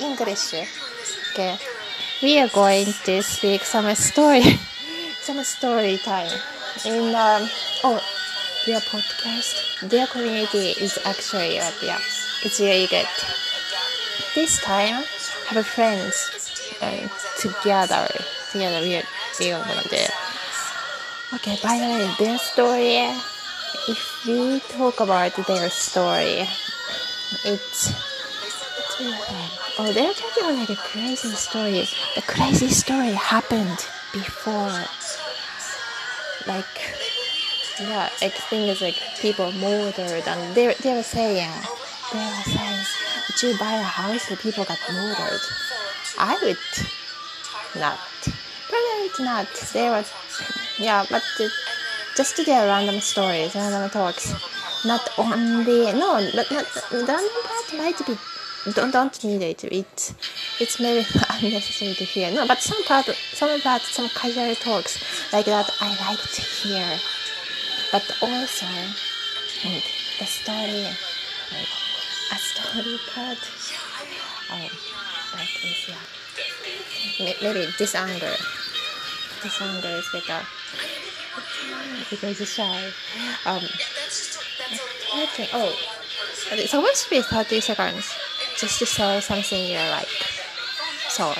English. Okay. We are going to speak some story, some story time. In um, oh, their podcast, their community is actually uh, yeah, it's really good. This time, have friends uh, together. Together, we are, we are gonna do. Okay. By the way, their story. If we talk about their story, it's Oh, they're talking about like a crazy story. The crazy story happened before. Like, yeah, like things like people murdered, and they they were saying, they were saying, did you buy a house and people got murdered? I would not. Probably not. They were, yeah, but the, just their random stories, random talks. Not only, no, not, not, the random part might be don't don't need it. It it's maybe unnecessary to hear. No, but some part, some part, some casual talks like that I like to hear. But also, and the story, like a story part. Oh, that is yeah. Maybe this angle, this angle is better because it's shy. Um, oh, it's supposed to be thirty seconds just to say something you're like. So